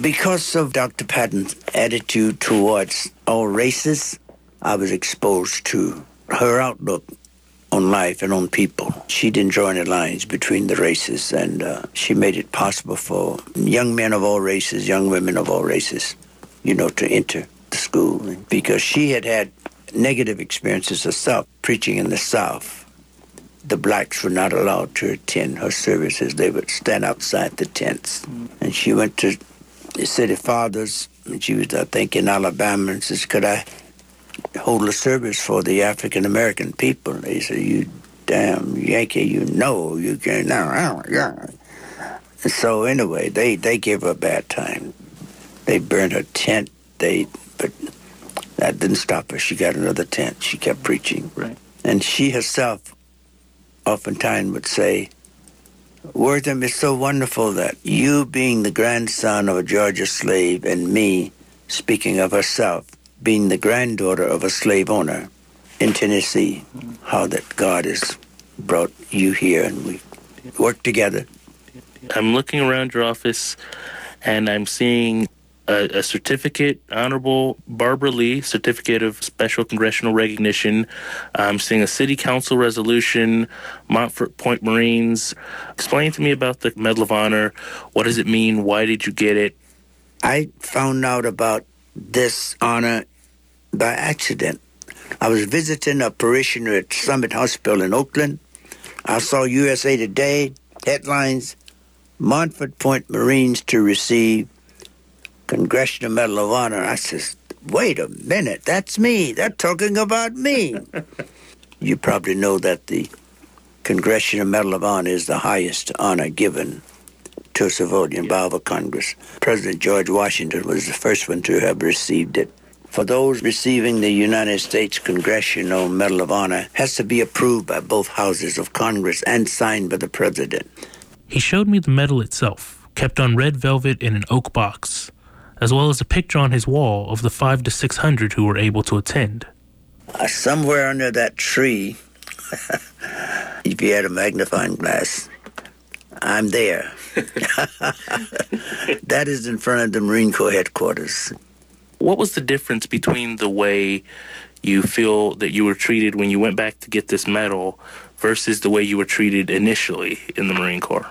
Because of Dr. Patten's attitude towards all races, I was exposed to her outlook on life and on people. She didn't draw any lines between the races, and uh, she made it possible for young men of all races, young women of all races, you know, to enter the school. Because she had had negative experiences herself preaching in the South. The blacks were not allowed to attend her services. They would stand outside the tents. And she went to the city fathers, and she was, I think, in Alabama, and says, could I hold a service for the African American people? They said, you damn Yankee, you know you can now. So anyway, they, they gave her a bad time. They burned her tent. They, but that didn't stop her. She got another tent. She kept preaching. Right. And she herself oftentimes would say, Wortham is so wonderful that you being the grandson of a Georgia slave and me, speaking of herself, being the granddaughter of a slave owner in Tennessee, how that God has brought you here and we work together. I'm looking around your office and I'm seeing a, a certificate, Honorable Barbara Lee, Certificate of Special Congressional Recognition. I'm seeing a City Council resolution, Montford Point Marines. Explain to me about the Medal of Honor. What does it mean? Why did you get it? I found out about this honor by accident. I was visiting a parishioner at Summit Hospital in Oakland. I saw USA Today headlines Montford Point Marines to receive Congressional Medal of Honor. I says, wait a minute, that's me. They're talking about me. [LAUGHS] you probably know that the Congressional Medal of Honor is the highest honor given to a civilian our Congress. President George Washington was the first one to have received it. For those receiving the United States Congressional Medal of Honor has to be approved by both houses of Congress and signed by the president. He showed me the medal itself, kept on red velvet in an oak box, as well as a picture on his wall of the five to six hundred who were able to attend. Uh, somewhere under that tree, [LAUGHS] if you had a magnifying glass, I'm there. [LAUGHS] that is in front of the Marine Corps headquarters. What was the difference between the way you feel that you were treated when you went back to get this medal versus the way you were treated initially in the Marine Corps?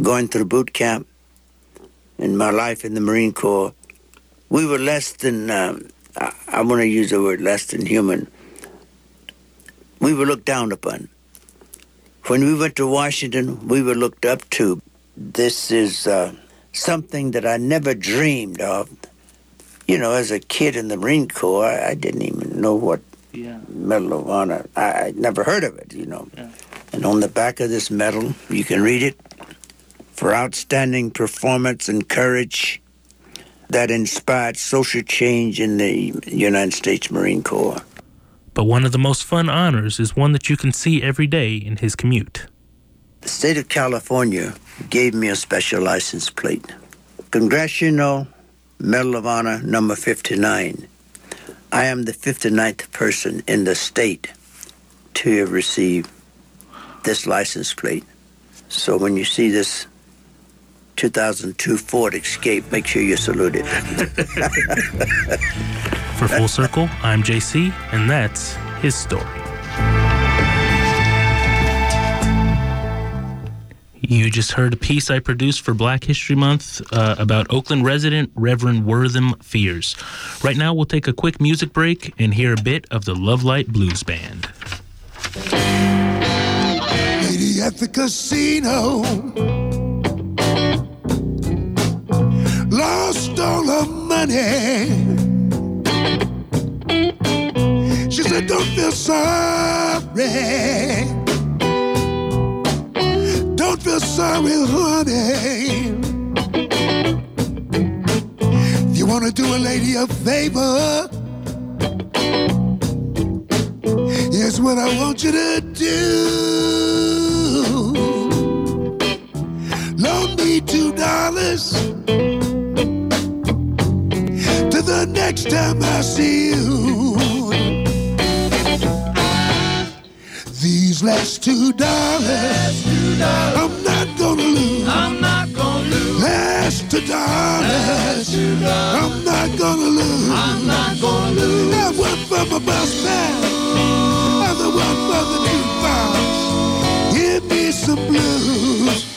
Going through boot camp in my life in the Marine Corps, we were less than, um, I, I want to use the word less than human. We were looked down upon. When we went to Washington, we were looked up to. This is uh, something that I never dreamed of. You know, as a kid in the Marine Corps, I, I didn't even know what Yeah. Medal of Honor. I, I'd never heard of it, you know. And on the back of this medal, you can read it for outstanding performance and courage that inspired social change in the United States Marine Corps. But one of the most fun honors is one that you can see every day in his commute. The state of California gave me a special license plate. Congressional Medal of Honor number 59. I am the 59th person in the state to have received this license plate. So when you see this 2002 Ford Escape, make sure you salute it. [LAUGHS] For Full Circle, I'm JC, and that's his story. You just heard a piece I produced for Black History Month uh, about Oakland resident Reverend Wortham Fears. Right now, we'll take a quick music break and hear a bit of the Love Light Blues Band. Lady at the casino lost all her money. She said, Don't feel sorry. Don't feel sorry, honey. If you want to do a lady a favor, here's what I want you to do. Loan me two dollars to the next time I see you. These last two dollars, I'm not gonna lose. I'm not gonna lose. Last two dollars, I'm not gonna lose. I'm not gonna lose. That one for my bus man, other one for the jukebox. Give me some blues.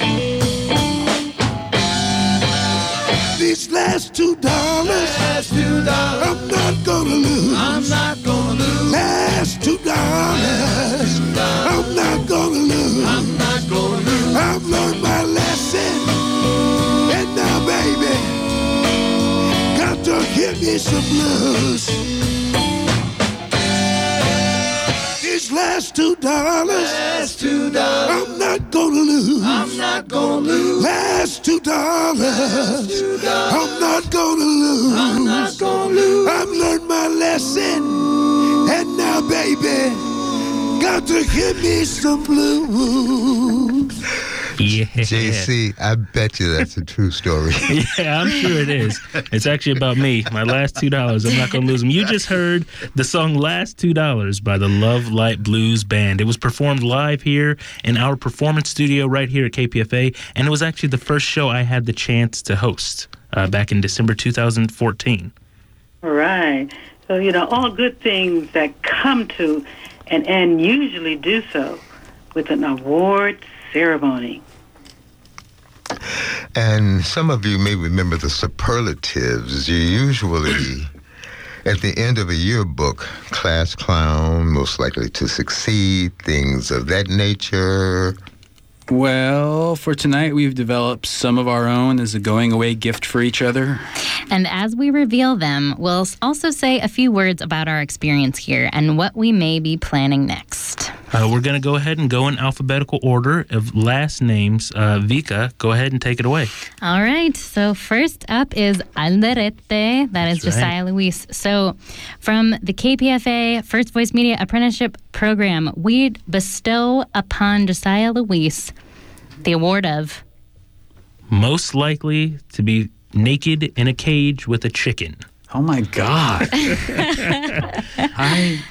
These last two dollars, last two dollars, I'm not gonna lose. I'm not gonna lose. Last two dollars, I'm not gonna lose. I'm not gonna lose. I've learned my lesson, and now, baby, got to give me some blues. Last two dollars, last two dollars, I'm not gonna lose. I'm not gonna lose. Last two dollars, I'm not gonna lose. I'm not gonna lose. I've learned my lesson, and now, baby, got to give me some blues. [LAUGHS] Yeah. JC, I bet you that's a true story. [LAUGHS] yeah, I'm sure it is. It's actually about me. My last two dollars. I'm not gonna lose them. You just heard the song "Last Two Dollars" by the Love Light Blues Band. It was performed live here in our performance studio right here at KPFA, and it was actually the first show I had the chance to host uh, back in December 2014. All right. So, you know, all good things that come to and, and usually do so with an award ceremony. And some of you may remember the superlatives. You usually, [CLEARS THROAT] at the end of a yearbook, class clown, most likely to succeed, things of that nature. Well, for tonight, we've developed some of our own as a going away gift for each other. And as we reveal them, we'll also say a few words about our experience here and what we may be planning next. Uh, we're gonna go ahead and go in alphabetical order of last names. Uh, Vika, go ahead and take it away. All right. So first up is Alderete. That is That's right. Josiah Luis. So from the KPFA First Voice Media Apprenticeship Program, we bestow upon Josiah Luis the award of Most likely to be naked in a cage with a chicken. Oh my God. [LAUGHS] [LAUGHS] I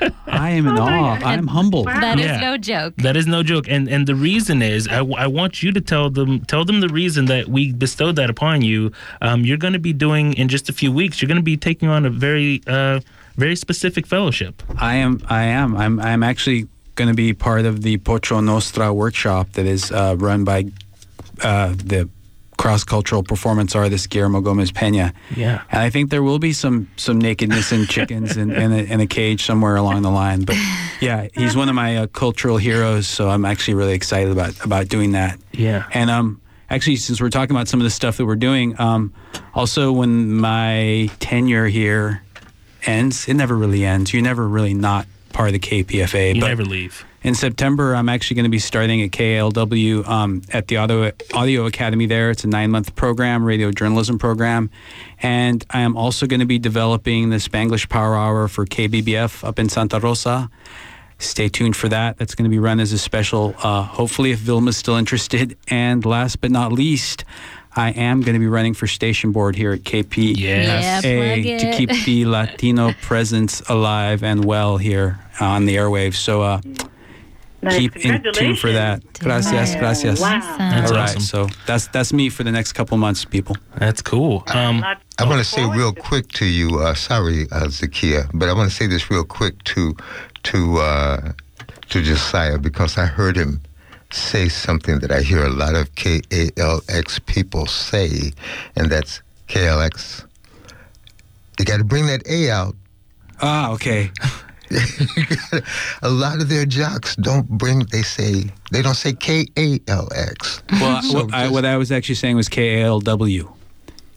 [LAUGHS] I am in awe. I'm humbled. That is Yeah. no joke. That is no joke, and and the reason is I, I want you to tell them tell them the reason that we bestowed that upon you. Um, you're going to be doing in just a few weeks. You're going to be taking on a very uh, very specific fellowship. I am. I am. I'm. I'm actually going to be part of the Pocho Nostra workshop that is uh, run by uh, the cross-cultural performance are this Guillermo Gomez Peña. Yeah. And I think there will be some some nakedness and [LAUGHS] chickens in, in, a, in a cage somewhere along the line. But yeah, he's one of my uh, cultural heroes, so I'm actually really excited about about doing that. Yeah. And um, actually, since we're talking about some of the stuff that we're doing, um, also when my tenure here ends, it never really ends. You're never really not part of the KPFA. You but never leave. in September, I'm actually going to be starting at KLW um, at the Audio, Audio Academy there. It's a nine month program, radio journalism program. And I am also going to be developing the Spanglish Power Hour for KBBF up in Santa Rosa. Stay tuned for that. That's going to be run as a special, uh, hopefully, if Vilma's still interested. And last but not least, I am going to be running for station board here at KPFA Yeah, to keep the Latino [LAUGHS] presence alive and well here on the airwaves. So uh, Nice. keep in tune for that. Gracias, gracias. Wow. That's All right, awesome. so that's that's me for the next couple months, people. That's cool. Um, I want to say real quick to you, uh, sorry, uh, Zakia, but I want to say this real quick to to uh, to Josiah because I heard him say something that I hear a lot of KALX people say, and that's KLX. You got to bring that A out. Ah, okay. [LAUGHS] a lot of their jocks don't bring. They say they don't say K A L X. Well, [LAUGHS] So what, I, what I was actually saying was KALW.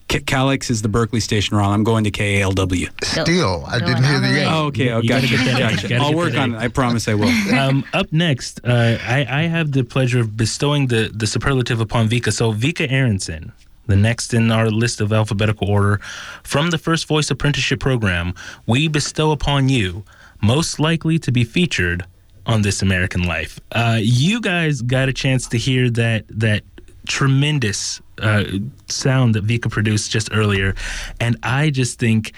K- Calix is the Berkeley station, Ron. I'm going to KALW. Still, I didn't hear the A. Oh, okay. Oh, You gotcha. get that A. gotcha. I'll work on it. I promise I will. [LAUGHS] um, up next, uh, I, I have the pleasure of bestowing the, the superlative upon Vika. So, Vika Aronson, the next in our list of alphabetical order, from the First Voice Apprenticeship Program, we bestow upon you most likely to be featured on This American Life. Uh, you guys got a chance to hear that that tremendous uh, sound that Vika produced just earlier, and I just think.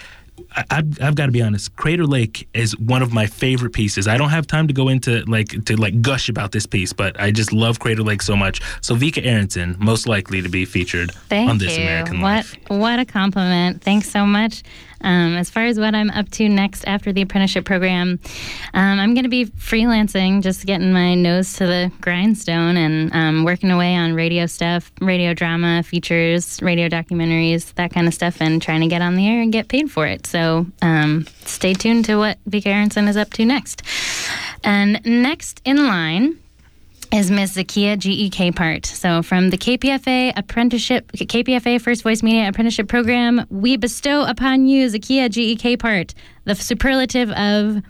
I've, I've got to be honest. Crater Lake is one of my favorite pieces. I don't have time to go into like to like gush about this piece, but I just love Crater Lake so much. So Vika Aronson, most likely to be featured Thank on This you. American what Life. what a compliment. Thanks so much. Um, as far as what I'm up to next after the apprenticeship program, um, I'm going to be freelancing, just getting my nose to the grindstone and um, working away on radio stuff, radio drama, features, radio documentaries, that kind of stuff, and trying to get on the air and get paid for it. So um, stay tuned to what Vika Aronson is up to next. And next in line is Miss Zakia GE Capehart. So from the KPFA apprenticeship, KPFA First Voice Media Apprenticeship Program, we bestow upon you Zakia GE Capehart, the superlative of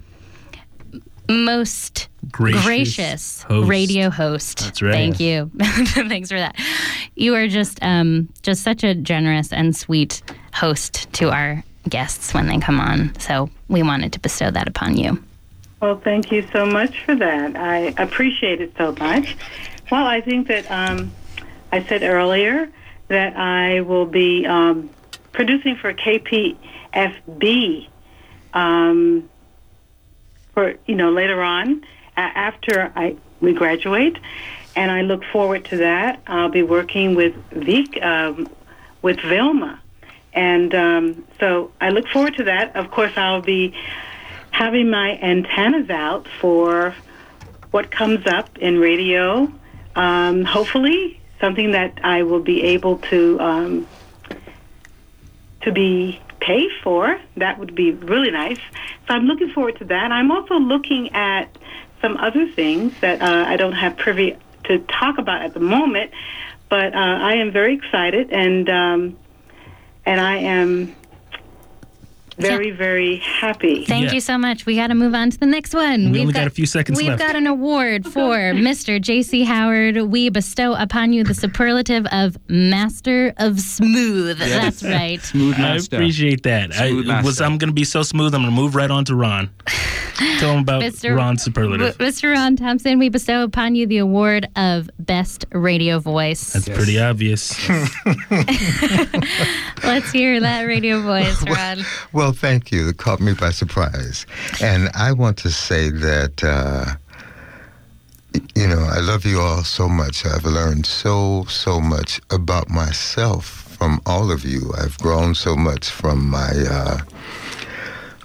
most Gracious gracious, host. radio host. That's right. Thank you. [LAUGHS] Thanks for that. You are just um, just such a generous and sweet host to our guests when they come on. So we wanted to bestow that upon you. Well, thank you so much for that. I appreciate it so much. Well, I think that um, I said earlier that I will be um, producing for KPFB um, for you know later on a- after I we graduate, and I look forward to that. I'll be working with Vic um, with Vilma, and um, so I look forward to that. Of course, I'll be having my antennas out for what comes up in radio. Um, hopefully, something that I will be able to um, to be paid for. That would be really nice. So I'm looking forward to that. I'm also looking at some other things that uh, I don't have privy to talk about at the moment, but uh, I am very excited and um, and I am very very happy. Thank Yeah. you so much. We got to move on to the next one. We only got a few seconds We've left. got an award for Mr. J.C. Howard. We bestow upon you the superlative of Master of Smooth. Yes. That's right. Smooth I appreciate that. Smooth I, was, I'm going to be so smooth. I'm going to move right on to Ron. [LAUGHS] Tell him about Mr. Ron's superlative. W- Mr. Ron Thompson, we bestow upon you the award of Best Radio Voice. That's pretty obvious. [LAUGHS] [LAUGHS] Let's hear that radio voice, Ron. Well, thank you. It caught me by surprise. And I want to say that, uh, you know, I love you all so much. I've learned so, so much about myself from all of you. I've grown so much from my. Uh,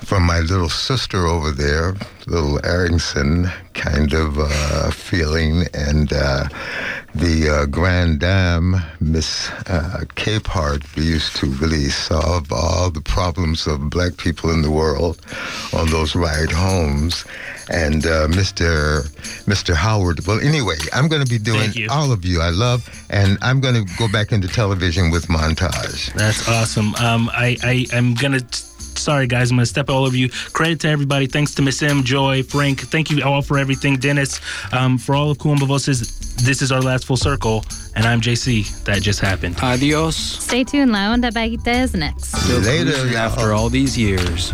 from my little sister over there, little Aronson kind of uh, feeling, and uh, the uh, Grand Dame, Miss uh, Capehart, we used to really solve all the problems of black people in the world on those ride homes. And uh, Mr. Mr. Howard. Well, anyway, I'm going to be doing all of you. I love, and I'm going to go back into television with montage. That's awesome. Um, I, I, I'm gonna. Sorry, guys. I'm gonna step all over you. Credit to everybody. Thanks to Miss M, Joy, Frank. Thank you all for everything. Dennis, um, for all of Kuumba Voces. This is our last full circle, and I'm JC. That just happened. Adios. Stay tuned. La Onda Bajita is next. Still Later, after all these years.